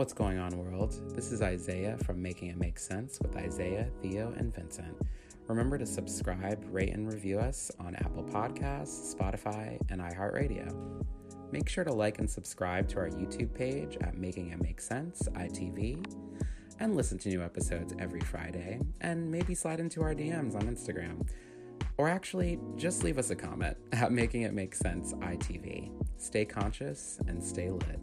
What's going on, world? This is Isaiah from Making It Make Sense with Isaiah, Theo, and Vincent. Remember to subscribe, rate, and review us on Apple Podcasts, Spotify, and iHeartRadio. Make sure to like and subscribe to our YouTube page at Making It Make Sense, ITV, and listen to new episodes every Friday, and maybe slide into our DMs on Instagram. Or actually, just leave us a comment at Making It Make Sense, ITV. Stay conscious and stay lit.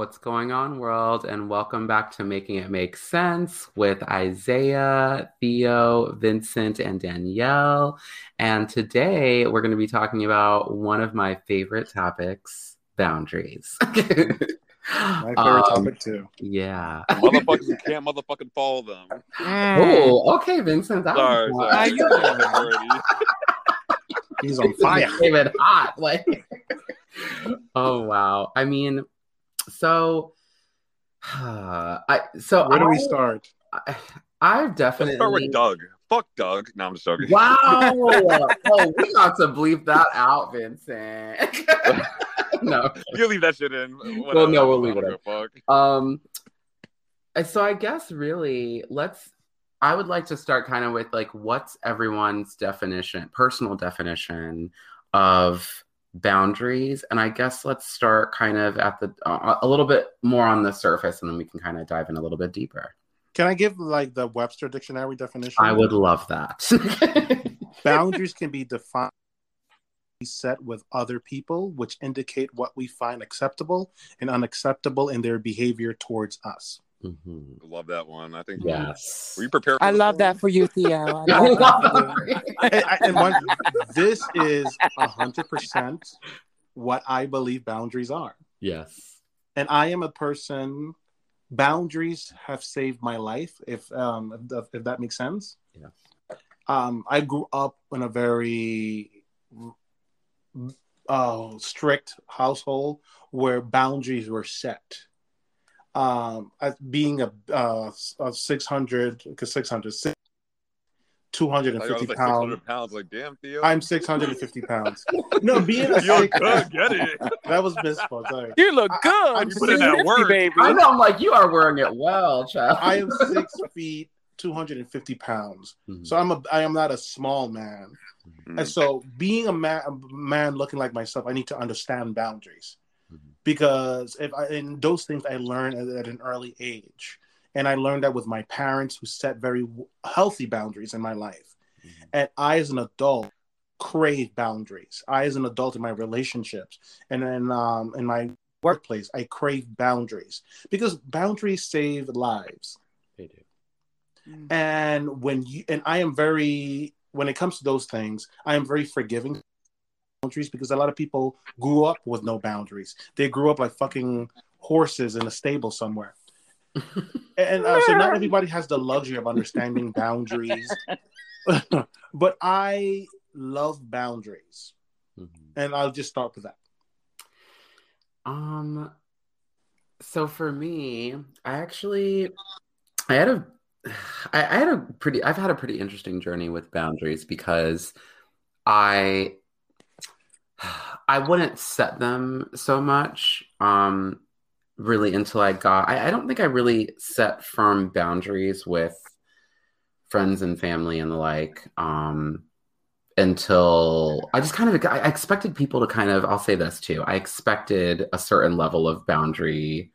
What's going on, world? And welcome back to Making It Make Sense with Isaiah, Theo, Vincent, and Danielle. And today we're going to be talking about one of my favorite topics boundaries. my favorite um, topic, too. Yeah. Motherfuckers you can't motherfucking follow them. Oh, okay, Vincent. That sorry, sorry. you He's on fire. David hot. Like, oh, wow. I mean, so I so where do I, we start? I, I've definitely Let's start with Doug. Fuck Doug. No, I'm just joking. Wow. oh, we got to bleep that out, Vincent. no, you leave that shit in. Whatever. Well, no, we'll leave it in. Fuck. Um, so I guess really, let's. I would like to start kind of with like, what's everyone's definition, personal definition of boundaries and i guess let's start kind of at the uh, a little bit more on the surface and then we can kind of dive in a little bit deeper. Can i give like the webster dictionary definition? I would love that. Boundaries can be defined set with other people which indicate what we find acceptable and unacceptable in their behavior towards us Mm-hmm. Love that one. I think. Yes. Were you prepared? I love that for you, Theo. and, and one, this is a hundred percent what I believe boundaries are. Yes. And I am a person. Boundaries have saved my life. If um if, if that makes sense. Yeah. Um, I grew up in a very uh, strict household where boundaries were set um, as being a, uh, a 600, because 600, 250 like pounds. pounds. Like, damn, Theo. I'm 650 pounds. no, being a six, good, get it. That was misspoke. Sorry. You look good. I, you put in that work, baby. I know. I'm like, you are wearing it well, child. I am six feet, 250 pounds. Mm-hmm. So I'm a, I am not a small man. Mm-hmm. And so being a man, a man looking like myself, I need to understand boundaries because if I, and those things I learned at, at, an early age, and I learned that with my parents who set very healthy boundaries in my life, mm-hmm. and I as an adult crave boundaries. I as an adult in my relationships and in um, in my workplace, I crave boundaries because boundaries save lives. They do. Mm-hmm. And when you and I am very when it comes to those things, I am very forgiving boundaries because a lot of people grew up with no boundaries. They grew up like fucking horses in a stable somewhere. and uh, so not everybody has the luxury of understanding boundaries. but I love boundaries. Mm-hmm. And I'll just start with that. Um so for me, I actually I had a I, I had a pretty I've had a pretty interesting journey with boundaries because I I wouldn't set them so much um, really until I got. I, I, don't think I really set firm boundaries with friends and family and the like um, until I just kind of I expected people to kind of. I'll say this too. I expected a certain level of boundary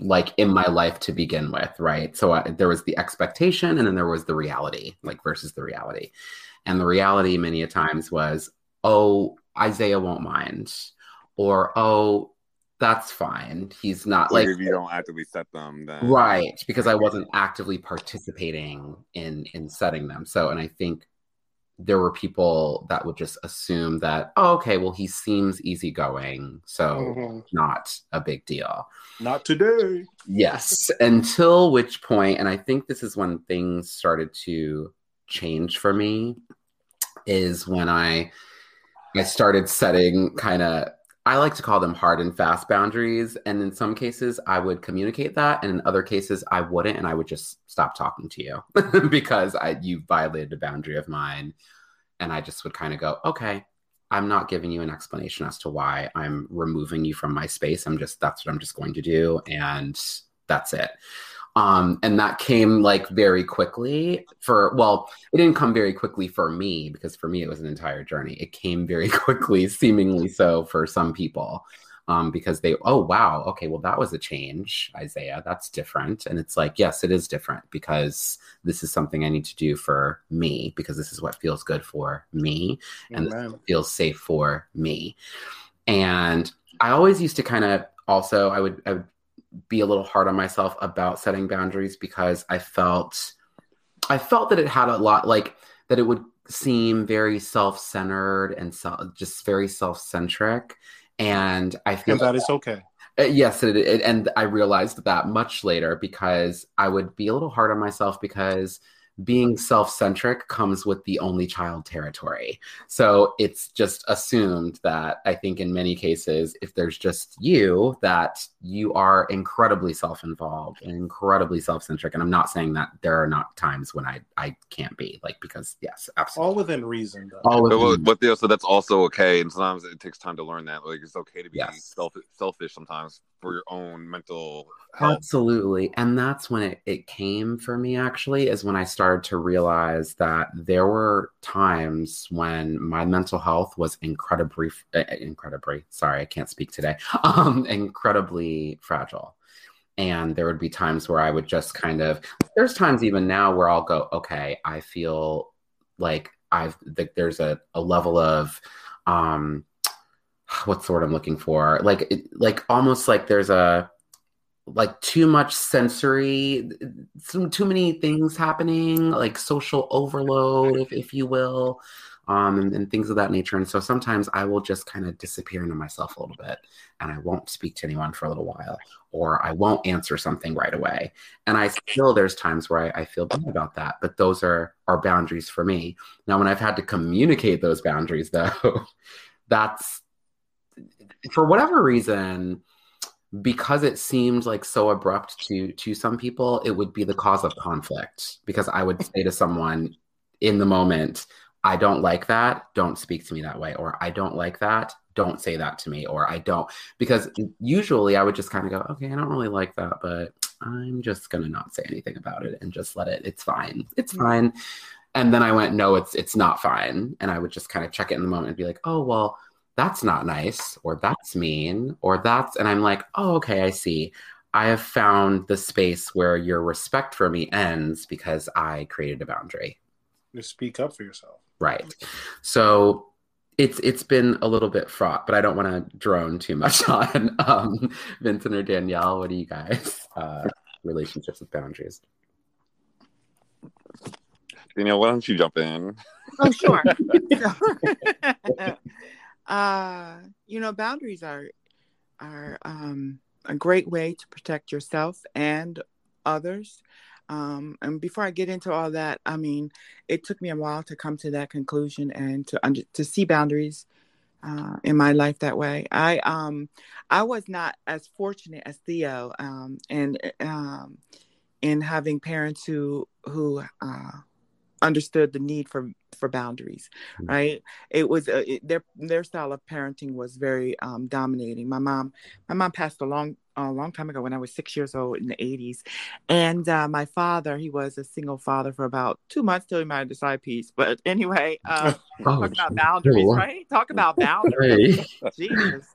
like in my life to begin with right so I, there was the expectation and then there was the reality like versus the reality and the reality many a times was oh Isaiah won't mind, or oh, that's fine. He's not like if you don't actively set them, then right because I wasn't actively participating in in setting them. So, and I think there were people that would just assume that oh, okay, well, he seems easygoing, so mm-hmm. not a big deal. Not today. Yes, until which point, and I think this is when things started to change for me, is when I I started setting kind of I like to call them hard and fast boundaries. And in some cases, I would communicate that. And in other cases, I wouldn't. And I would just stop talking to you because I, you violated a boundary of mine. And I just would kind of go, okay, I'm not giving you an explanation as to why I'm removing you from my space. I'm just that's what I'm just going to do and that's it. Um, and that came like very quickly for well, it didn't come very quickly for me because for me it was an entire journey. It came very quickly, seemingly so for some people um, because they, oh, wow, okay, well, that was a change, Isaiah. That's different. And it's like, yes, it is different because this is something I need to do for me because this is what feels good for me and feels safe for me. And I always used to kind of also, I would, I would be a little hard on myself about setting boundaries because I felt, I felt that it had a lot like that it would seem very self-centered and so, just very self-centric and I feel and that is okay. Uh, yes, it, it, and I realized that much later because I would be a little hard on myself because being self-centric comes with the only child territory. So it's just assumed that I think in many cases, if there's just you, that you are incredibly self-involved and incredibly self-centric. And I'm not saying that there are not times when I I can't be like because yes, absolutely. All within reason. Though. All within but, but so that's also okay. And sometimes it takes time to learn that. Like it's okay to be yes. self selfish sometimes for your own mental health. Absolutely. And that's when it, it came for me actually, is when I started to realize that there were times when my mental health was incredibly, uh, incredibly, sorry, I can't speak today, um, incredibly fragile. And there would be times where I would just kind of, there's times even now where I'll go, okay, I feel like I've, there's a, a level of, um, what's the word I'm looking for? Like, like almost like there's a like too much sensory, some too many things happening, like social overload, if, if you will, um, and, and things of that nature. And so sometimes I will just kind of disappear into myself a little bit, and I won't speak to anyone for a little while, or I won't answer something right away. And I still there's times where I, I feel bad about that, but those are are boundaries for me. Now, when I've had to communicate those boundaries, though, that's for whatever reason because it seemed like so abrupt to to some people it would be the cause of conflict. Because i would say to someone in the moment i don't like that. Don't speak to me that way or i don't like that. Don't say that to me or i don't because usually i would just kind of go okay i don't really like that but i'm just going to not say anything about it and just let it it's fine it's mm-hmm. fine. And then i went no it's it's not fine. And i would just kind of check it in the moment and be like oh well that's not nice or that's mean or that's and i'm like oh okay i see. I have found the space where your respect for me ends because i created a boundary. You speak up for yourself. Right. So it's it's been a little bit fraught but i don't want to drone too much on um, vincent or danielle. What do you guys uh, relationships with boundaries? Danielle, why don't you jump in? Oh, sure. uh, you know, boundaries are are um, a great way to protect yourself and others. Um, and before I get into all that, I mean, it took me a while to come to that conclusion and to under, to see boundaries uh, in my life that way. I um, I was not as fortunate as Theo, um, and um, in having parents who who uh, understood the need for for boundaries mm-hmm. right? It was uh, it, their their style of parenting was very um, dominating. My mom my mom passed a long a long time ago when i was six years old in the 80s and uh, my father he was a single father for about two months till he married side piece. But anyway uh, oh, talk about boundaries right? Talk about boundaries. Jesus.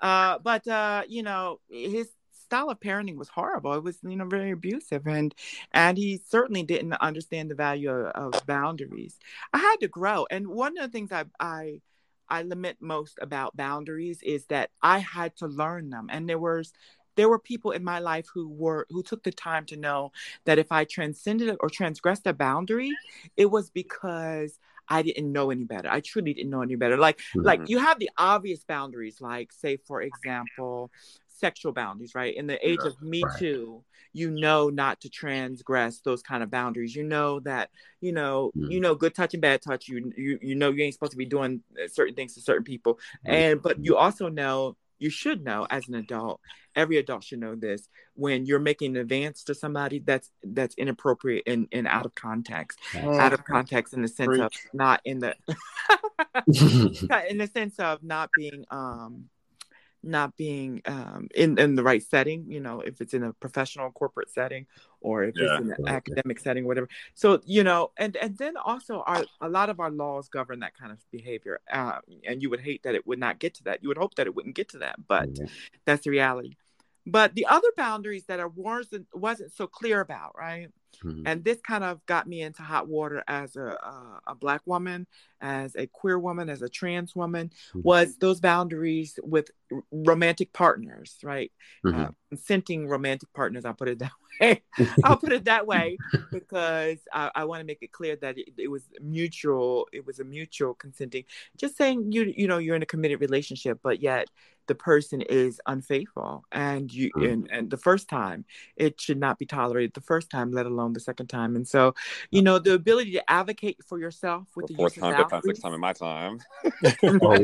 Uh, but uh, you know his style of parenting was horrible. It was, you know, very abusive, and and he certainly didn't understand the value of, of boundaries. I had to grow, and one of the things I I I lament most about boundaries is that I had to learn them, and there was there were people in my life who were who took the time to know that if I transcended or transgressed a boundary, it was because I didn't know any better. I truly didn't know any better. Like mm-hmm. like you have the obvious boundaries, like say for example, sexual boundaries, right? In the age yeah, of Me right. Too, you know not to transgress those kind of boundaries. You know that, you know, mm. you know good touch and bad touch. You you you know you ain't supposed to be doing uh, certain things to certain people, and but you also know you should know as an adult every adult should know this when you're making an advance to somebody that's that's inappropriate and, and out of context oh, out of context in the sense preach. of not in the in the sense of not being um not being um, in in the right setting. You know, if it's in a professional corporate setting or if yeah. it's in an academic setting, whatever. So you know, and and then also our a lot of our laws govern that kind of behavior. Uh, and you would hate that it would not get to that. You would hope that it wouldn't get to that, but mm-hmm. that's the reality. But the other boundaries that are wasn't wasn't so clear about, right? Mm-hmm. And this kind of got me into hot water as a, a, a, black woman, as a queer woman, as a trans woman, mm-hmm. was those boundaries with romantic partners, right? Mm-hmm. Uh, consenting romantic partners. I'll put it that way. I'll put it that way because I, I want to make it clear that it, it, was mutual. It was a mutual consenting. Just saying you you know you're in a committed relationship, but yet the person is unfaithful and you mm-hmm. and, and the first time it should not be tolerated the first time let alone the second time and so you know the ability to advocate for yourself with the, the fourth time fifth time sixth time in my time oh,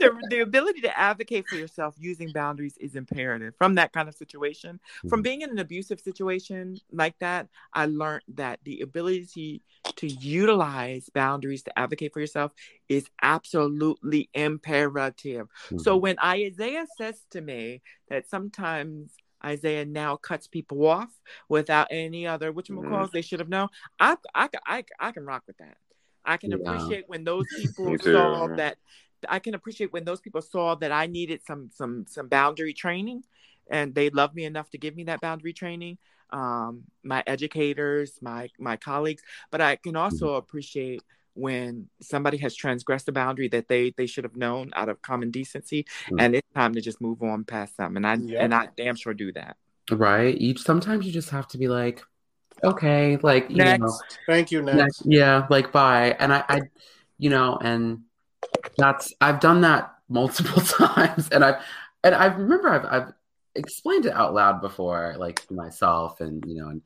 the, the ability to advocate for yourself using boundaries is imperative from that kind of situation mm-hmm. from being in an abusive situation like that i learned that the ability to utilize boundaries to advocate for yourself is absolutely imperative. Mm-hmm. So when Isaiah says to me that sometimes Isaiah now cuts people off without any other which calls they should have known, I, I, I, I can rock with that. I can yeah. appreciate when those people saw that. I can appreciate when those people saw that I needed some some some boundary training, and they loved me enough to give me that boundary training um, my educators, my my colleagues, but I can also mm-hmm. appreciate when somebody has transgressed a boundary that they they should have known out of common decency, mm-hmm. and it's time to just move on past them. And I yep. and I damn sure do that. Right. You sometimes you just have to be like, okay, like next. Know, Thank you. Next. next. Yeah. Like bye. And I, I, you know, and that's I've done that multiple times, and I've and I remember I've I've explained it out loud before, like to myself and you know, and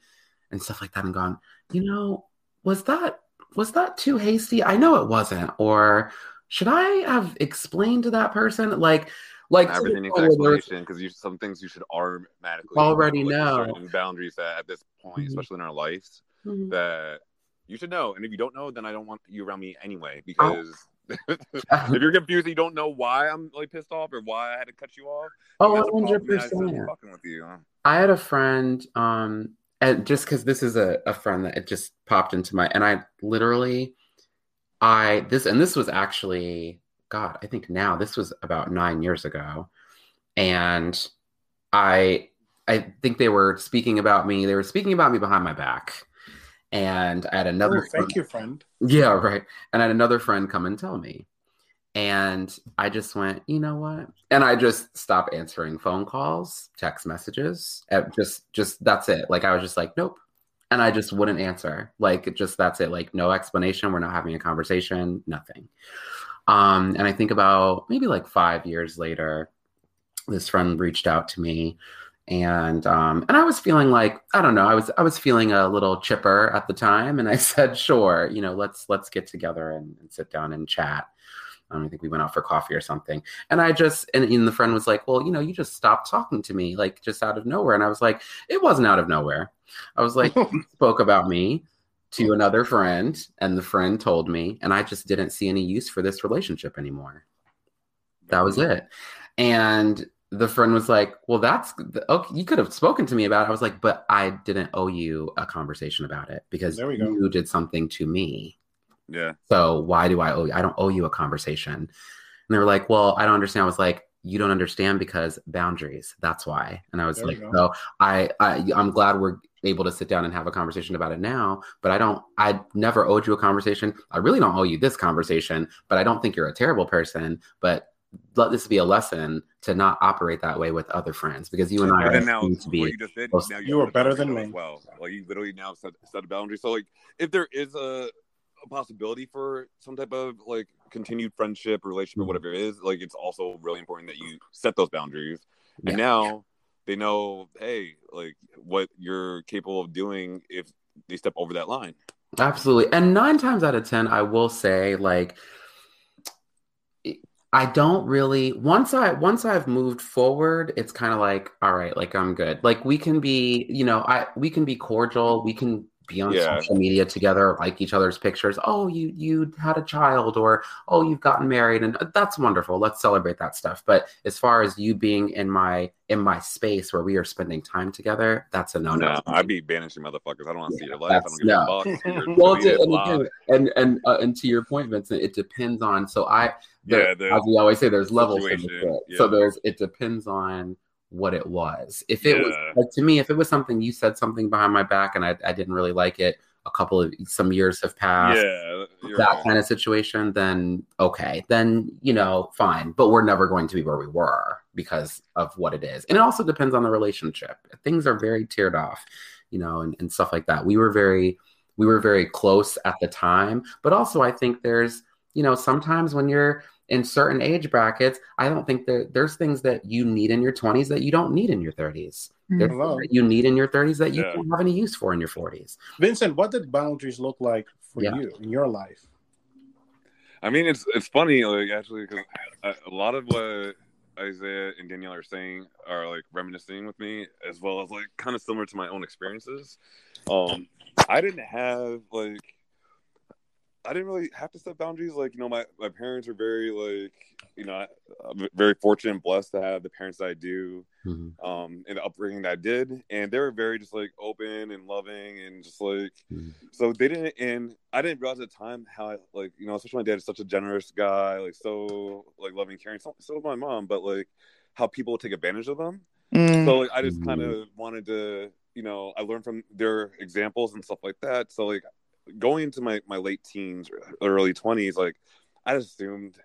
and stuff like that, and gone, you know, was that was that too hasty? I know it wasn't, or should I have explained to that person like like everything needs explanation because you some things you should automatically already know, know. boundaries that at this point, mm-hmm. especially in our lives, mm-hmm. that you should know. And if you don't know, then I don't want you around me anyway because if you're confused, you don't know why I'm like pissed off or why I had to cut you off. Oh, hundred percent. Fucking with you. I had a friend, um, and just because this is a, a friend that it just popped into my, and I literally, I this and this was actually, God, I think now this was about nine years ago, and I, I think they were speaking about me. They were speaking about me behind my back and I had another. Oh, thank friend, you, friend. Yeah, right. And I had another friend come and tell me, and I just went, you know what? And I just stopped answering phone calls, text messages. Just, just that's it. Like I was just like, nope. And I just wouldn't answer. Like just that's it. Like no explanation. We're not having a conversation. Nothing. Um, and I think about maybe like five years later, this friend reached out to me and um and i was feeling like i don't know i was i was feeling a little chipper at the time and i said sure you know let's let's get together and, and sit down and chat I think we went out for coffee or something. And I just, and, and the friend was like, well, you know, you just stopped talking to me, like just out of nowhere. And I was like, it wasn't out of nowhere. I was like, spoke about me to another friend, and the friend told me, and I just didn't see any use for this relationship anymore. That was it. And the friend was like, "Well, that's okay. You could have spoken to me about it." I was like, "But I didn't owe you a conversation about it because you did something to me." Yeah. So why do I owe you? I don't owe you a conversation. And they were like, "Well, I don't understand." I was like, "You don't understand because boundaries. That's why." And I was there like, "So I, I, I'm glad we're able to sit down and have a conversation about it now. But I don't. I never owed you a conversation. I really don't owe you this conversation. But I don't think you're a terrible person. But let this be a lesson to not operate that way with other friends because you and I are now, to be. You, just did, now you are better than me. Well, like you literally now set, set a boundary. So like, if there is a, a possibility for some type of like continued friendship, relationship, mm-hmm. or whatever it is, like it's also really important that you set those boundaries. Yeah. And now they know, hey, like what you're capable of doing if they step over that line. Absolutely. And nine times out of ten, I will say like I don't really once I once I've moved forward, it's kind of like, all right, like I'm good. Like we can be, you know, I we can be cordial, we can be on yeah. social media together, like each other's pictures. Oh, you you had a child, or oh, you've gotten married, and uh, that's wonderful. Let's celebrate that stuff. But as far as you being in my in my space where we are spending time together, that's a no no. I'd be banishing motherfuckers. I don't want to see your life. I don't give no. a well, to, and, again, and and uh, and to your point, Vincent, it depends on. So I, there, yeah, as we always say, there's levels. Yeah. So there's it depends on what it was. If it yeah. was like to me, if it was something you said something behind my back and I, I didn't really like it, a couple of some years have passed, yeah, that right. kind of situation, then okay, then you know, fine. But we're never going to be where we were because of what it is. And it also depends on the relationship. Things are very tiered off, you know, and, and stuff like that. We were very we were very close at the time, but also I think there's, you know, sometimes when you're in certain age brackets, I don't think that there's things that you need in your 20s that you don't need in your 30s. Mm-hmm. you need in your 30s that you yeah. don't have any use for in your 40s. Vincent, what did boundaries look like for yeah. you in your life? I mean, it's it's funny, like actually, because a lot of what Isaiah and Danielle are saying are like reminiscing with me, as well as like kind of similar to my own experiences. Um, I didn't have like I didn't really have to set boundaries. Like, you know, my, my parents are very like, you know, I'm very fortunate and blessed to have the parents that I do, mm-hmm. um, and the upbringing that I did. And they were very just like open and loving and just like, mm-hmm. so they didn't, and I didn't realize at the time how I, like, you know, especially my dad is such a generous guy, like so like loving, caring. So, so was my mom, but like how people take advantage of them. Mm-hmm. So like, I just kind of mm-hmm. wanted to, you know, I learned from their examples and stuff like that. So like going into my my late teens, early twenties, like I assumed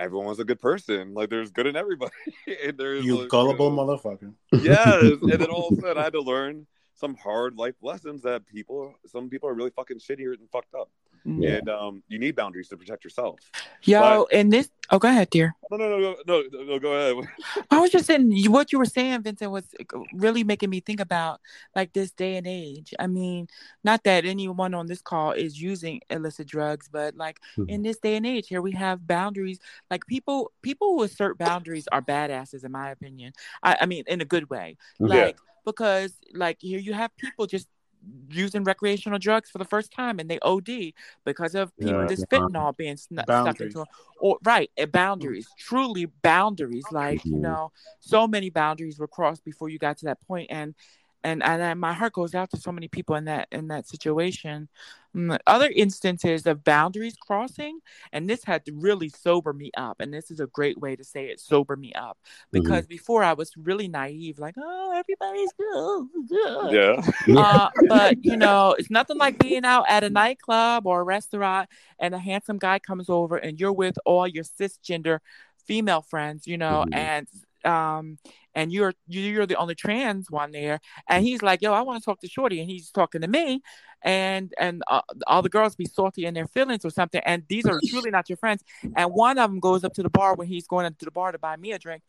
everyone was a good person. Like there's good in everybody. and there's you like, gullible you know, motherfucker. Yes, and then all of a sudden I had to learn some hard life lessons that people, some people are really fucking shitty and fucked up. Yeah. And um, you need boundaries to protect yourself. Yo, but, and this. Oh, go ahead, dear. No, no, no, no, no, no go ahead. I was just saying what you were saying, Vincent, was really making me think about like this day and age. I mean, not that anyone on this call is using illicit drugs, but like mm-hmm. in this day and age, here we have boundaries. Like people, people who assert boundaries are badasses, in my opinion. I, I mean, in a good way. Like. Yeah because like here you have people just using recreational drugs for the first time and they OD because of people yeah, this fentanyl being sn- stuck into or right boundaries truly boundaries like you mm-hmm. know so many boundaries were crossed before you got to that point and and and my heart goes out to so many people in that in that situation. Mm, other instances of boundaries crossing, and this had to really sober me up. And this is a great way to say it: sober me up, mm-hmm. because mm-hmm. before I was really naive, like, oh, everybody's good, yeah. Uh, but you know, it's nothing like being out at a nightclub or a restaurant, and a handsome guy comes over, and you're with all your cisgender female friends, you know, mm-hmm. and um and you're you're the only trans one there and he's like yo i want to talk to shorty and he's talking to me and and uh, all the girls be salty in their feelings or something and these are truly not your friends and one of them goes up to the bar when he's going to the bar to buy me a drink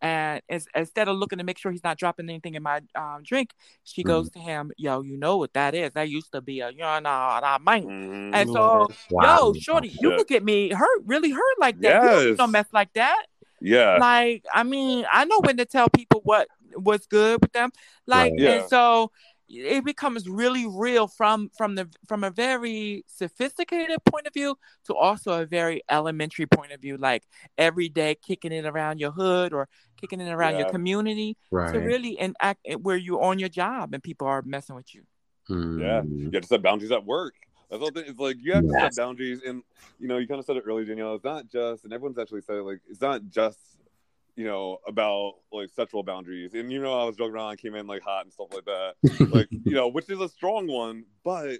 and is, instead of looking to make sure he's not dropping anything in my um, drink, she mm-hmm. goes to him, "Yo, you know what that is? That used to be a you know, nah, man." Mm-hmm. And so, wow. yo, shorty, you look at me hurt, really hurt like that. Yes. You don't mess like that. Yeah. Like, I mean, I know when to tell people what what's good with them. Like, right. yeah. and so it becomes really real from from the from a very sophisticated point of view to also a very elementary point of view like every day kicking it around your hood or kicking it around yeah. your community right. to really enact where you're on your job and people are messing with you hmm. yeah you have to set boundaries at work that's all. It's like you have to set boundaries, and you know, you kind of said it earlier, Danielle. It's not just, and everyone's actually said it, like it's not just, you know, about like sexual boundaries. And you know, I was joking around, I came in like hot and stuff like that, like you know, which is a strong one, but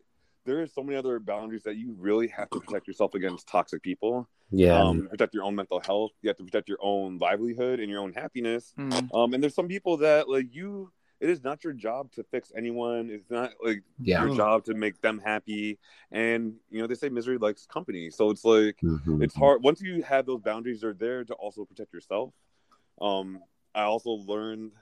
there are so many other boundaries that you really have to protect yourself against toxic people. Yeah. Um, protect your own mental health. You have to protect your own livelihood and your own happiness. Mm. Um, and there's some people that like you it is not your job to fix anyone. It's not like yeah. your job to make them happy. And you know, they say misery likes company. So it's like mm-hmm. it's hard once you have those boundaries are there to also protect yourself. Um, I also learned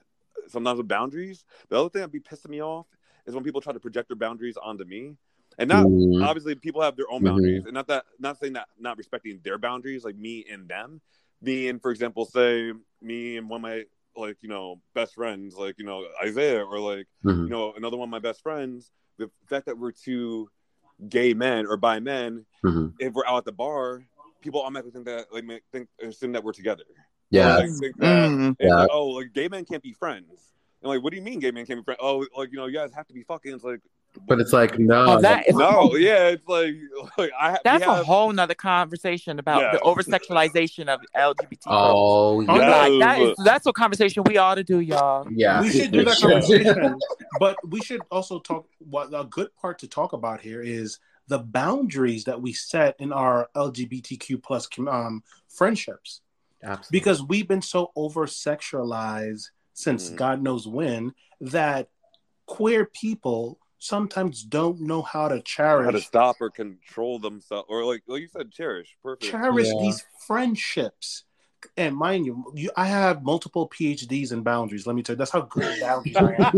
sometimes with boundaries, the other thing that be pissing me off is when people try to project their boundaries onto me. And not mm-hmm. obviously people have their own boundaries, mm-hmm. and not that not saying that not respecting their boundaries, like me and them, me and, for example, say me and one of my like you know best friends, like you know Isaiah, or like Mhm. you know another one of my best friends. The fact that we're two gay men or bi men, Mhm. if we're out at the bar, people automatically think that like think assume that we're together. Yeah. Like, think that, Mm. it's Yeah. like, oh, like gay men can't be friends. And like, what do you mean gay men can't be friends? Oh, like you know, you guys have to be fucking. It's like, But it's like no. Oh, that is no, yeah, it's like, like I that's have, a whole nother conversation about Yeah. the over sexualization of LGBT. Oh, Oh, yeah. Like, that is that's a conversation we ought to do, y'all. yeah. we should do that conversation, but we should also talk. What a good part to talk about here is the boundaries that we set in our LGBTQ plus um, friendships, Absolutely. because we've been so over sexualized since Mhm. God knows when that queer people sometimes don't know how to cherish how to stop or control themselves, or like like you said, cherish. Perfect. cherish Yeah. these friendships. And mind you, you, I have multiple PhDs in boundaries. Let me tell you, that's how good boundaries I am.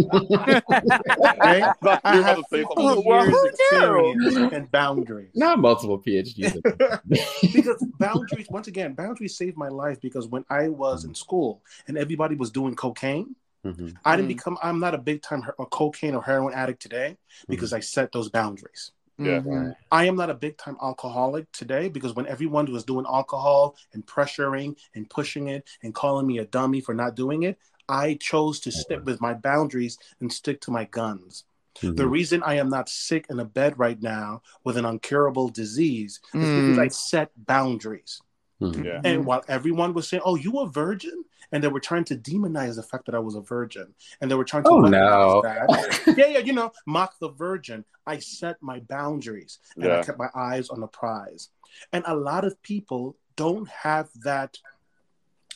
Okay? I you I have about to say 50. Well, years who experience in boundaries. Not multiple PhDs. because boundaries, once again, boundaries saved my life because when I was in school and everybody was doing cocaine, Mhm. I didn't Mm. become, I'm not a big time her- a cocaine or heroin addict today because I set those boundaries. Yeah. Mhm. I am not a big time alcoholic today because when everyone was doing alcohol and pressuring and pushing it and calling me a dummy for not doing it, I chose to stick with my boundaries and stick to my guns. Mhm. The reason I am not sick in a bed right now with an incurable disease is because Mm. I set boundaries. Mhm. Yeah. And while everyone was saying, "Oh, you a virgin," and they were trying to demonize the fact that I was a virgin, and they were trying to Oh no. that. yeah, yeah, you know, mock the virgin. I set my boundaries and I kept my eyes on the prize. And a lot of people don't have that.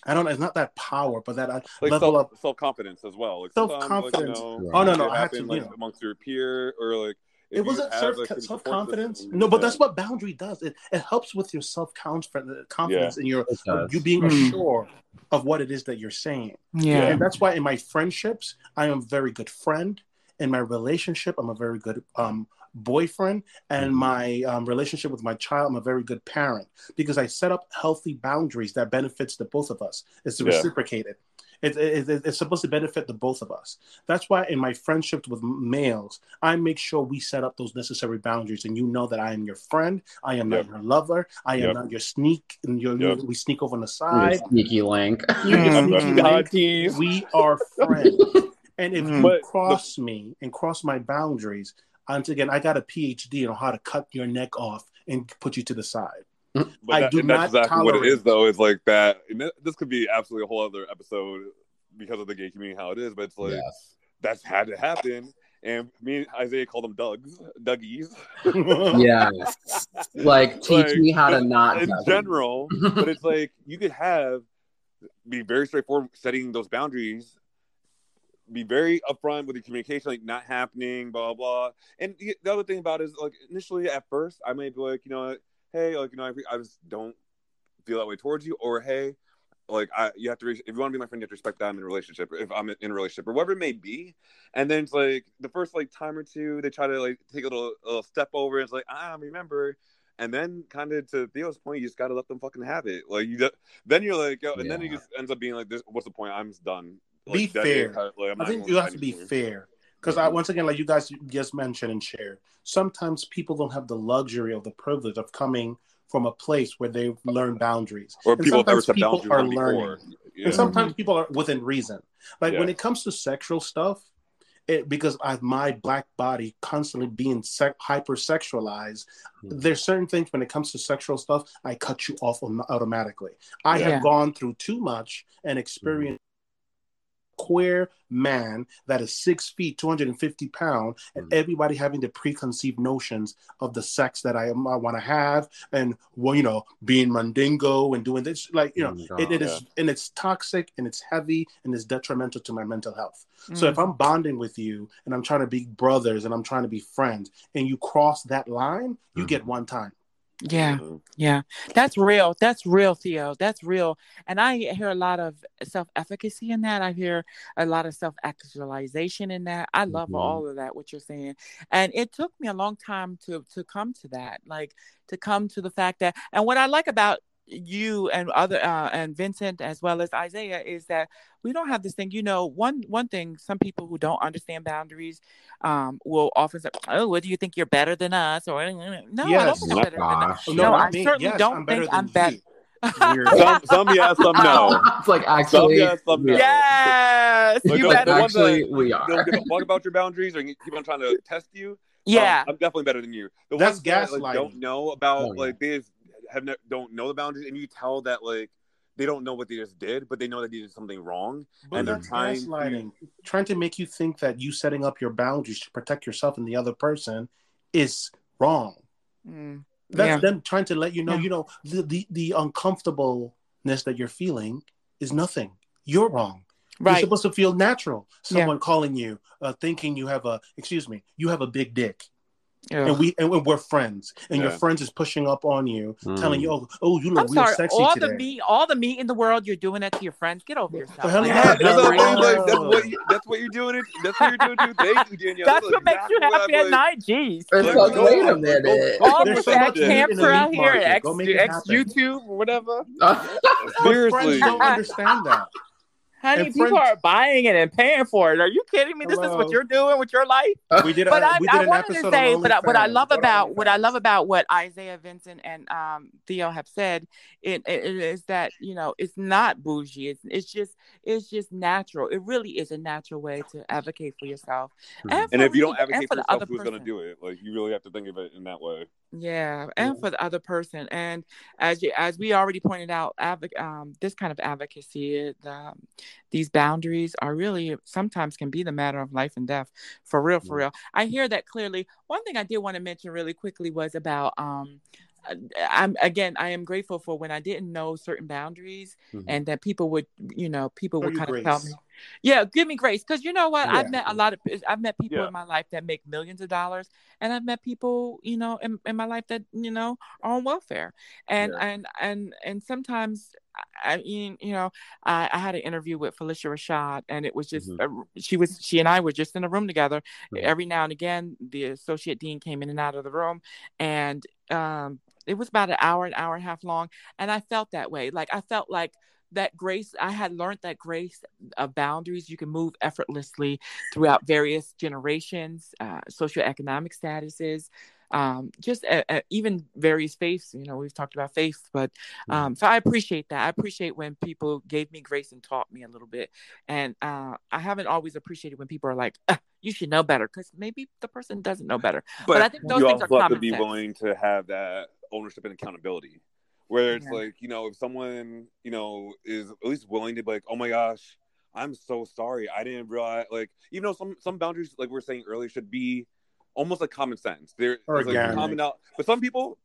I don't know. It's not that power, but that uh, Like level self of self confidence as well. Like Self-confidence. Like, you know, Oh, no, no, it I had to, happen, you know. amongst your peer or like. If it wasn't self self confidence. No, but that's what boundary does. It it helps with your self confidence in your you being Mm. assured of what it is that you're saying. Yeah. And that's why in my friendships, I am a very good friend. In my relationship, I'm a very good um, boyfriend. And Mhm. my um, relationship with my child, I'm a very good parent because I set up healthy boundaries that benefits the both of us. It's Yeah. reciprocated. It, it, it- it's supposed to benefit the both of us. That's why in my friendships with males, I make sure we set up those necessary boundaries, and you know that I am your friend. I am Yep. not your lover. I am Yep. not your sneak. And your, Yep. we sneak over on the You side. sneaky link. You sneaky link. We are friends. And if you But the- cross me and cross my boundaries, once again, I got a PhD on how to cut your neck off and put you to the side. But I that, do and that's not exactly what it is, though. Is like that. This could be absolutely a whole other episode because of the gay community, how it is. But it's like yes. that's had to happen. And me and Isaiah call them Dougs, Dougies. Yes. Like teach Like, me how to not. in judge. general. but it's like you could have be very straightforward setting those boundaries be very upfront with the communication like not happening blah blah and the the other thing about it is like initially at first i might be like you know hey like you know i, I just don't feel that way towards you or hey like I, you have to re- if you want to be my friend you have to respect that i'm in a relationship if i'm in a relationship or whatever it may be and then it's like the first like time or two they try to like take a little, a little step over and it's like ah remember and then kind of to Theo's point, you just gotta let them fucking have it. Like you, just, then you're like, yo, and then it just ends up being like, this. What's the point? I'm done. Be Like, that fair. is how- like, I'm I think you have to be fair. Because I once again, like you guys just mentioned and shared, sometimes people don't have the luxury of the privilege of coming from a place where they've learned boundaries. Or And people have never sometimes set people boundaries are with them before. learning. Yeah. And sometimes people are within reason. Like when it comes to sexual stuff, it, because I my black body constantly being sec- hypersexualized, Mhm. there's certain things when it comes to sexual stuff, I cut you off autom- automatically. I Yeah. have gone through too much and experienced queer man that is six feet, 250 pounds, and Mhm. everybody having the preconceived notions of the sex that I, I want to have, and well, you know, being mandingo and doing this, like you know, Oh, it, it God. is, and it's toxic and it's heavy and it's detrimental to my mental health. So if I'm bonding with you and I'm trying to be brothers and I'm trying to be friends, and you cross that line, you Mhm. get one time. Yeah. Mhm. Yeah, that's real. That's real, Theo. That's real. And I hear a lot of self efficacy in that. I hear a lot of self actualization in that. I love Mhm. all of that, what you're saying. And it took me a long time to to come to that, like to come to the fact that. And what I like about you and other uh, and Vincent as well as Isaiah is that we don't have this thing. You know, one one thing some people who don't understand boundaries um, will often say, "Oh, what do you think you're better than us?" Or no, yes. I don't think I'm better Gosh. than us. No, no I me. certainly yes, don't I'm think I'm better. some, some yes, some no. it's like actually, some yes, some no. Yes, like you better. Actually, that we are. Don't give a fuck about your boundaries or keep on trying to test you. Yeah, um, I'm definitely better than you. The That's ones gaslighting. That, like, don't know about oh, yeah. like they have ne- don't know the boundaries, and you tell that like they don't know what they just did, but they know that they did something wrong, but and they're trying gaslighting, to... trying to make you think that you setting up your boundaries to protect yourself and the other person is wrong. Mm, That's yeah. them trying to let you know, yeah. you know, the, the the uncomfortableness that you're feeling is nothing. You're wrong. Right. You're supposed to feel natural. Someone yeah. calling you, uh, thinking you have a, excuse me, you have a big dick. Yeah. And we and we're friends, and yeah. your friends is pushing up on you, mm. telling you, "Oh, oh, you look I'm real sorry, sexy all today." the meat, all the meat in the world, you're doing that to your friends. Get over yourself. Well, yeah, that's, like, that's, what you, that's what you're doing. It. That's what you're doing too. Thank you, Danielle. That's, that's what makes you happy at night. Jeez. It's like, wait a minute. All the so camps around here, X, X YouTube, whatever. Seriously, don't understand that. Honey, people are buying it and paying for it. Are you kidding me? This is what you're doing with your life. We did. But I, we did I wanted to say, but what I love about what I love about what Isaiah Vincent and um, Theo have said, it, it, it is that you know it's not bougie. It's it's just it's just natural. It really is a natural way to advocate for yourself. Mm-hmm. And, and if you don't advocate for, yourself, who's going to do it? Like you really have to think of it in that way. Yeah, and for the other person, and as you, as we already pointed out, advoc- um, this kind of advocacy, um, these boundaries are really sometimes can be the matter of life and death, for real, for real. I hear that clearly. One thing I did want to mention really quickly was about um, I'm again, I am grateful for when I didn't know certain boundaries mm-hmm. and that people would, you know, people would kind of tell me, yeah, give me grace. Cause you know what? Yeah. I've met a lot of, I've met people yeah. in my life that make millions of dollars and I've met people, you know, in, in my life that, you know, are on welfare. And, yeah. and, and, and sometimes I mean, you know, I, I, had an interview with Phylicia Rashad, and it was just mm-hmm. she was she and I were just in a room together. Mm-hmm. Every now and again, the associate dean came in and out of the room, and um, it was about an hour, an hour and a half long. And I felt that way. Like I felt like that grace, I had learned that grace of boundaries. You can move effortlessly throughout various generations, uh, socioeconomic statuses, um, just a, a, even various faiths. You know, we've talked about faith, but mm-hmm. um, so I appreciate that. I appreciate when people gave me grace and taught me a little bit. And uh, I haven't always appreciated when people are like, ah, "You should know better," because maybe the person doesn't know better. But, but I think those you things also are have to be sense. willing to have that ownership and accountability where it's yeah. like you know if someone you know is at least willing to be like oh my gosh i'm so sorry i didn't realize like even though some some boundaries like we are saying earlier should be almost like common sense. There is like common out but some people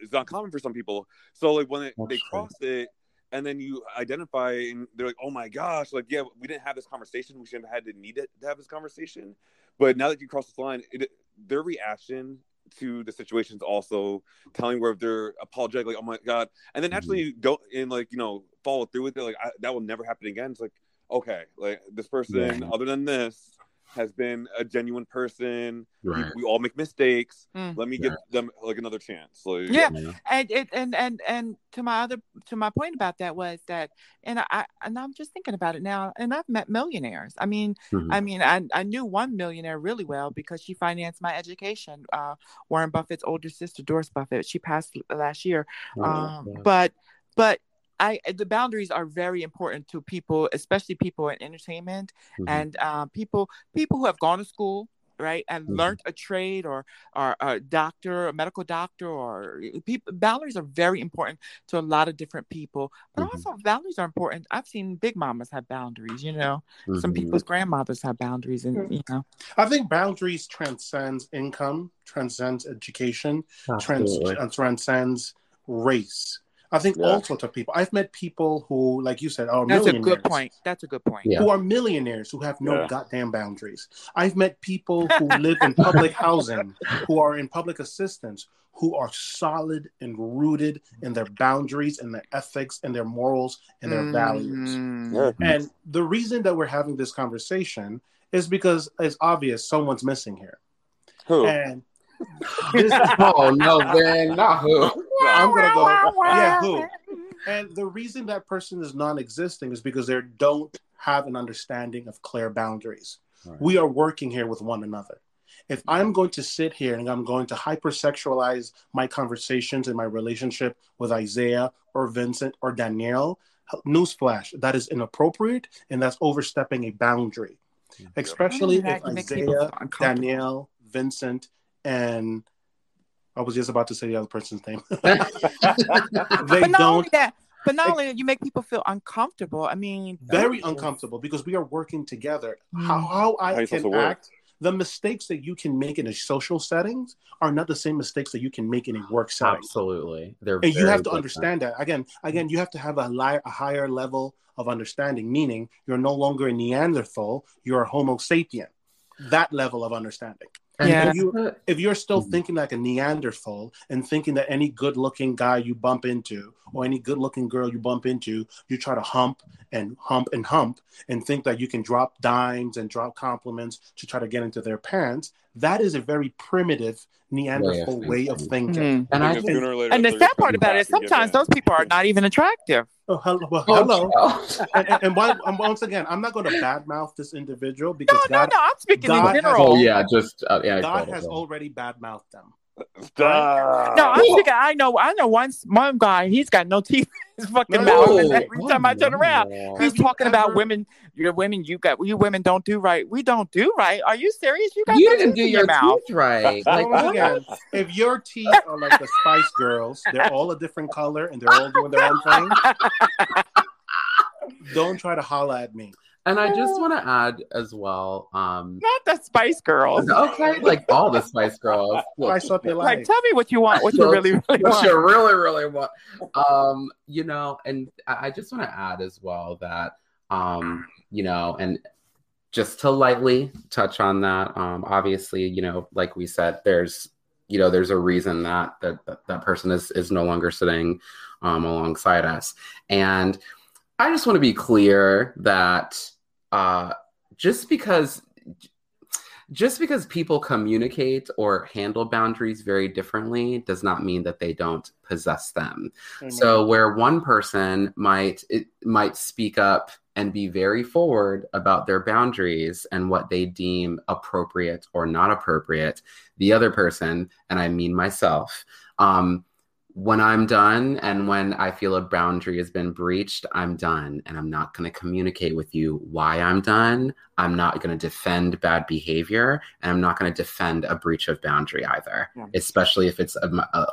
it's not common for some people. So like when it, they cross it and then you identify and they're like oh my gosh like yeah we didn't have this conversation. We shouldn't have had to need it to have this conversation. But now that you cross this line it, their reaction to the situations also telling where they're apologetic like oh my god. And then actually mm-hmm. don't and like you know follow through with it like I, that will never happen again. It's like okay like this person yeah. other than this has been a genuine person. Right. We, we all make mistakes. Mm. Let me give them like another chance. Like, yeah, and it and and and to my other to my point about that was that, and I and I'm just thinking about it now, and I've met millionaires. I mean, mm-hmm. I mean, I I knew one millionaire really well because she financed my education. Uh, Warren Buffett's older sister, Doris Buffett, she passed last year. Oh, um, yeah. but but I the boundaries are very important to people, especially people in entertainment mm-hmm. and uh, people people who have gone to school, right, and mm-hmm. learned a trade or or a doctor, a medical doctor, or people. Boundaries are very important to a lot of different people, but mm-hmm. also boundaries are important. I've seen big mamas have boundaries. You know, some mm-hmm. people's grandmothers have boundaries, and you know. I think boundaries transcends income, transcends education, trans- transcends race I think yeah. all sorts of people. I've met people who, like you said, are That's a good point. That's a good point. Yeah. Who are millionaires who have no yeah. goddamn boundaries. I've met people who live in public housing, who are in public assistance, who are solid and rooted in their boundaries and their ethics and their morals and their mm-hmm. values. And the reason that we're having this conversation is because it's obvious someone's missing here. Who? And this, oh no, man, not who. I'm gonna go. Yeah, who? And the reason that person is non-existing is because they don't have an understanding of clear boundaries. Right. We are working here with one another. If I'm going to sit here and I'm going to hypersexualize my conversations and my relationship with Isaiah or Vincent or Danielle, newsflash, that is inappropriate and that's overstepping a boundary. Especially if Isaiah, Danielle, Vincent, and I was just about to say the other person's name. they but not don't. Only that, but not only you make people feel uncomfortable. I mean, very uncomfortable because we are working together. Mm. How, how I can act, the mistakes that you can make in a social settings are not the same mistakes that you can make in a work setting. Absolutely, they're and you have to different. understand that. Again, again, you have to have a, li- a higher level of understanding. Meaning, you're no longer a Neanderthal; you're a Homo sapien. That level of understanding. And yeah. if, you, if you're still mm-hmm. thinking like a Neanderthal and thinking that any good looking guy you bump into or any good looking girl you bump into, you try to hump and hump and hump and think that you can drop dimes and drop compliments to try to get into their pants, that is a very primitive Neanderthal way of thinking. Mm-hmm. And, I think, and the sad part about it is sometimes those people are not even attractive. Oh, hello. Well, hello. Oh, and, and, and, one, once again, I'm not going to badmouth this individual because no, God, no, no. I'm speaking God in general. Has, oh, yeah, just uh, yeah. God has already badmouthed them. Stop. No, I'm thinking. I know. I know one one guy. He's got no teeth in his fucking no, mouth. And every time I turn around, he's talking about ever... women. Your women. You got. You women don't do right. We don't do right. Are you serious? You got. You didn't do your, your mouth right. Like, again, if your teeth are like the Spice Girls, they're all a different color and they're all doing their own thing. don't try to holla at me. And I just want to add as well. Um, Not the Spice Girls. Okay, like all the Spice Girls. Spice up your life. Like, tell me what you want. What you really, really what want. you really, really want. Um, you know, and I just want to add as well that, um, you know, and just to lightly touch on that. Um, obviously, you know, like we said, there's, you know, there's a reason that that that, that person is is no longer sitting um, alongside us, and I just want to be clear that uh, just because just because people communicate or handle boundaries very differently does not mean that they don't possess them. Mm-hmm. So where one person might it might speak up and be very forward about their boundaries and what they deem appropriate or not appropriate, the other person, and I mean myself, um, when I'm done and when I feel a boundary has been breached, I'm done. And I'm not going to communicate with you why I'm done. I'm not going to defend bad behavior. And I'm not going to defend a breach of boundary either, yeah. especially if it's a, a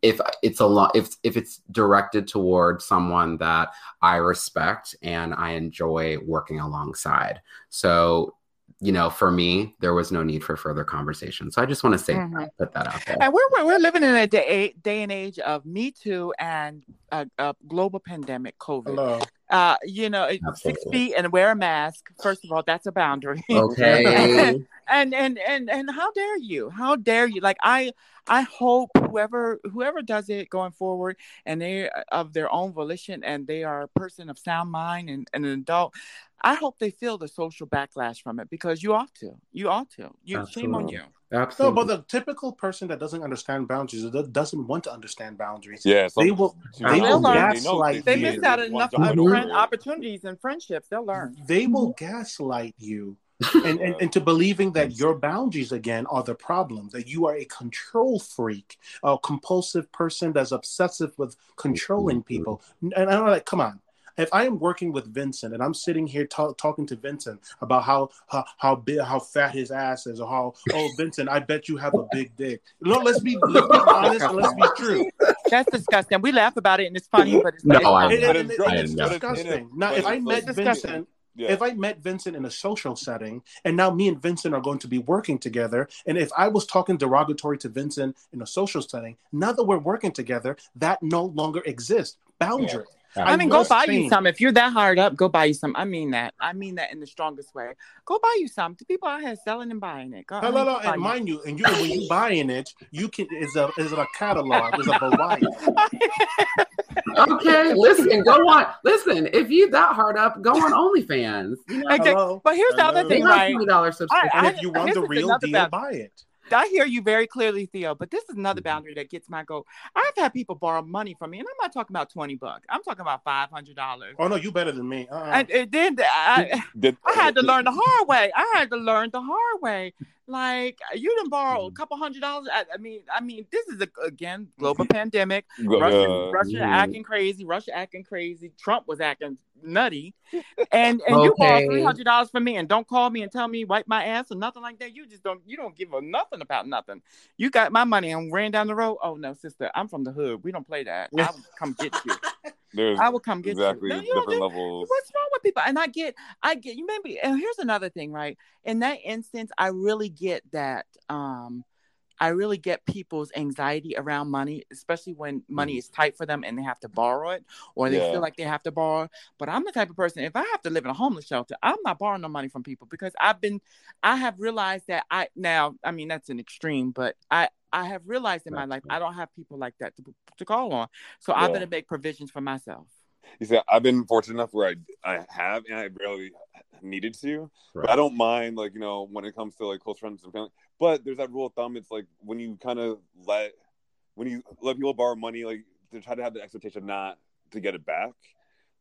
if it's a lot if if it's directed toward someone that I respect and I enjoy working alongside. So you know, for me, there was no need for further conversation. So I just want to say, mm-hmm. put that out there. And we're, we're living in a day, day and age of Me Too and a, a global pandemic, COVID. Hello. Uh, you know, Absolutely. six feet and wear a mask. First of all, that's a boundary. Okay. and and and and how dare you? How dare you? Like I I hope whoever whoever does it going forward and they of their own volition and they are a person of sound mind and, and an adult. I hope they feel the social backlash from it because you ought to. You ought to. You shame on you. Absolutely. No, but the typical person that doesn't understand boundaries doesn't want to understand boundaries. Yeah, they will. They will gaslight They miss out enough friend opportunities and friendships. They'll learn. They will gaslight you. and, and, and to believing that your boundaries again are the problem that you are a control freak a compulsive person that's obsessive with controlling people and i'm like come on if I am working with Vincent and I'm sitting here talk, talking to Vincent about how how how big how fat his ass is, or how oh Vincent, I bet you have a big dick. No, let's be, let's be honest and let's be true. That's disgusting. We laugh about it and it's funny, but it's, no, it's, it, it, it, it's disgusting. Now, if I met Vincent. Yeah. If I met Vincent in a social setting and now me and Vincent are going to be working together, and if I was talking derogatory to Vincent in a social setting, now that we're working together, that no longer exists. Boundary. Yeah. I, I mean, go buy saying, you some. If you're that hard up, go buy you some. I mean that. I mean that in the strongest way. Go buy you some. The people out here selling and buying it. Go, no, no, no. And you. mind you, and you when you buying it, you can is a is a catalog, is a variety. okay, listen, go on. Listen, if you that hard up, go on OnlyFans. You know? okay. But here's Hello. the other thing, right? Twenty dollars subscription. I, I, if you want the real deal, buy it. I hear you very clearly, Theo. But this is another mm-hmm. boundary that gets my goat. I've had people borrow money from me, and I'm not talking about twenty bucks. I'm talking about five hundred dollars. Oh no, you better than me. Uh-uh. And, and then I, I had to learn the hard way. I had to learn the hard way. Like you didn't borrow a mm-hmm. couple hundred dollars. I, I, mean, I mean, this is a, again global pandemic. Russia, Russia yeah. acting crazy. Russia acting crazy. Trump was acting nutty, and and okay. you borrow three hundred dollars from me, and don't call me and tell me wipe my ass or nothing like that. You just don't. You don't give a nothing about nothing. You got my money and ran down the road. Oh no, sister, I'm from the hood. We don't play that. I will come get you. There's I will come get exactly you. Different levels. What's wrong with people? And I get, I get you. Maybe, and here's another thing, right? In that instance, I really get that. Um, I really get people's anxiety around money, especially when money mm-hmm. is tight for them and they have to borrow it or they yeah. feel like they have to borrow. But I'm the type of person, if I have to live in a homeless shelter, I'm not borrowing no money from people because I've been, I have realized that I, now, I mean, that's an extreme, but I, I have realized in my life I don't have people like that to, to call on. So yeah. I'm going to make provisions for myself. You see, I've been fortunate enough where I, I have, and I really needed to. Right. But I don't mind, like, you know, when it comes to like close friends and family. But there's that rule of thumb. It's like when you kind of let, when you let people borrow money, like, to try to have the expectation not to get it back.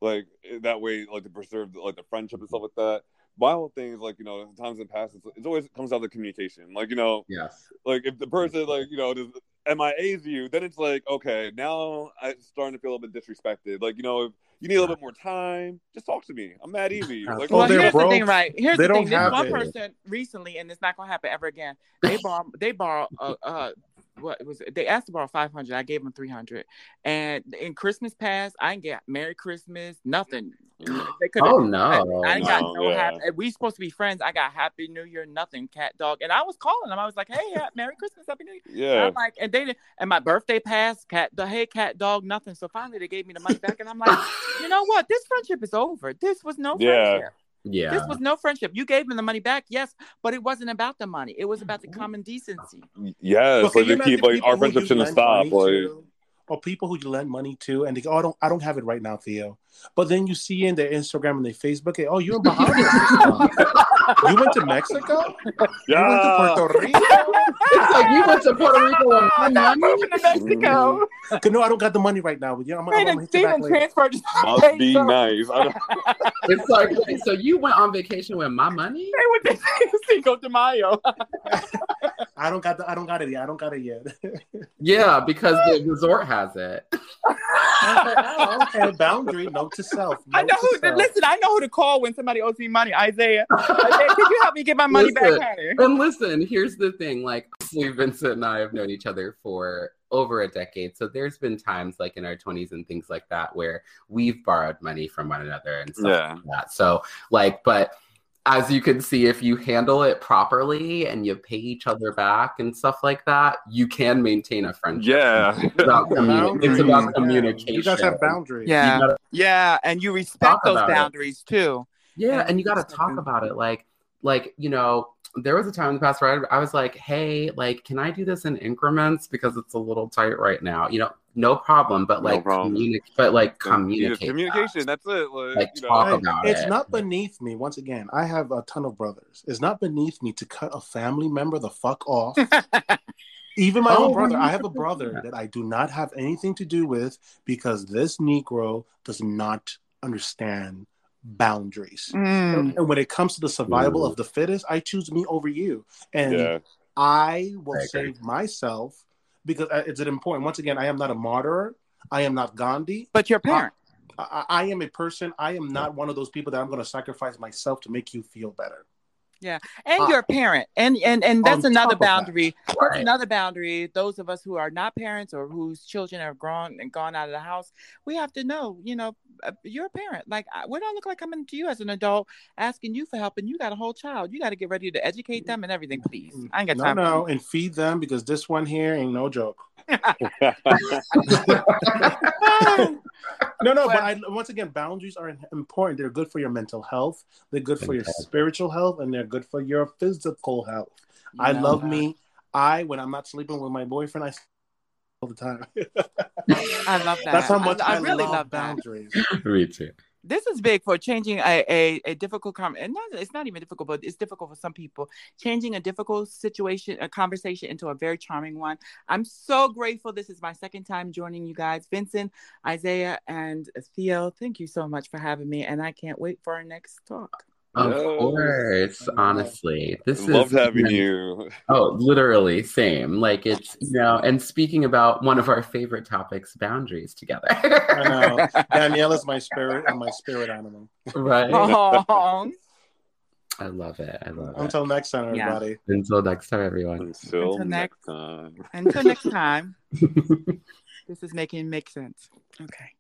Like, eh, that way, like, to preserve, like, the friendship and stuff like that my whole thing is like you know times in the past it's, it's always comes down to communication. Like you know yes. like if the person like you know does MIA's you? Then it's like okay now I'm starting to feel a little bit disrespected. Like you know if you need a little bit more time just talk to me. I'm mad easy. Like well here's broke. the thing right? Here's they the thing. this one it. person recently and it's not gonna happen ever again. They borrow they borrow uh, uh what was it? they asked to borrow 500 i gave them 300 and in christmas past i didn't get merry christmas nothing. They oh no. i, I got no, no yeah. happy we supposed to be friends. I got happy new year nothing cat dog. And i was calling them. I was like hey merry christmas happy new year. Yeah. And i'm like and they didn't and my birthday passed cat the hey cat dog nothing. So finally they gave me the money back. And i'm like you know what? This friendship is over. This was no yeah. friendship yeah. This was no friendship. You gave him the money back, yes, but it wasn't about the money. It was about the mm-hmm. common decency. Yes, like to keep like our friendship shouldn't stop. Like or people who you lend money to and they go, Oh, I don't I don't have it right now, Theo. But then you see in their Instagram and their Facebook, hey, oh, you're in Bahamas. you went to Mexico? Yeah. You went to Puerto Rico? it's like you went to Puerto Rico and money? to Mexico. Cause no, I don't got the money right now. You know, I'm, I'm, I'm Steven transferred. Must be so. nice. it's like, so you went on vacation with my money? They went to Cinco de Mayo. I don't got the, I don't got it yet. I don't got it yet. yeah, because the resort has it. oh, okay, boundary, note to self. Note I know who. Self. Listen, I know who to call when somebody owes me money. Isaiah, Isaiah could you help me get my money listen, back? And listen, here's the thing: like, we, Vincent and I have known each other for over a decade. So there's been times like in our 20s and things like that where we've borrowed money from one another and stuff yeah. like that. So like, but as you can see, if you handle it properly and you pay each other back and stuff like that, you can maintain a friendship. Yeah, it's about, communi- it's about communication. You guys have boundaries. Yeah, gotta, yeah, and you respect those boundaries it. too. Yeah, and, and you got to talk about it. Like, like you know, there was a time in the past where I, I was like, "Hey, like, can I do this in increments because it's a little tight right now?" You know, no problem, but like no communi- but like communicate. Communication, that. that's it. Like, like talk know. about it's it. It's not beneath me. Once again, I have a ton of brothers. It's not beneath me to cut a family member the fuck off. Even my oh, own brother. I have a brother that I do not have anything to do with because this Negro does not understand boundaries. Mm. And when it comes to the survival Ooh. of the fittest, I choose me over you. And yeah. I will I save myself because uh, it's an important. Once again, I am not a martyr. I am not Gandhi. But your parent. I, I, I am a person. I am not one of those people that I'm going to sacrifice myself to make you feel better. Yeah, and uh, you're a parent, and and and that's another boundary. That. That's another boundary. Those of us who are not parents or whose children have grown and gone out of the house, we have to know. You know, uh, you're a parent. Like, what do I look like coming to you as an adult, asking you for help, and you got a whole child. You got to get ready to educate them and everything. Please, I ain't got time. no. No, and feed them because this one here ain't no joke. no, no, but I, once again, boundaries are important. They're good for your mental health. They're good for your spiritual health, and they're good for your physical health. You I love that. me. I when I'm not sleeping with my boyfriend, I all the time. I love that. That's how much I, I, I really love, love boundaries. me too. This is big for changing a, a, a difficult com and not, it's not even difficult but it's difficult for some people. Changing a difficult situation a conversation into a very charming one. I'm so grateful this is my second time joining you guys. Vincent isaiah and theo thank you so much for having me and i can't wait for our next talk of course, honestly, this Love is having you. Oh, literally, same. Like it's you know, and speaking about one of our favorite topics, boundaries together. I know. Daniela's my spirit and my spirit animal. right. I love it. I love it. Until next time, Yeah. everybody. Until next time, everyone. Until, Until next next- time. until next time this is making make sense okay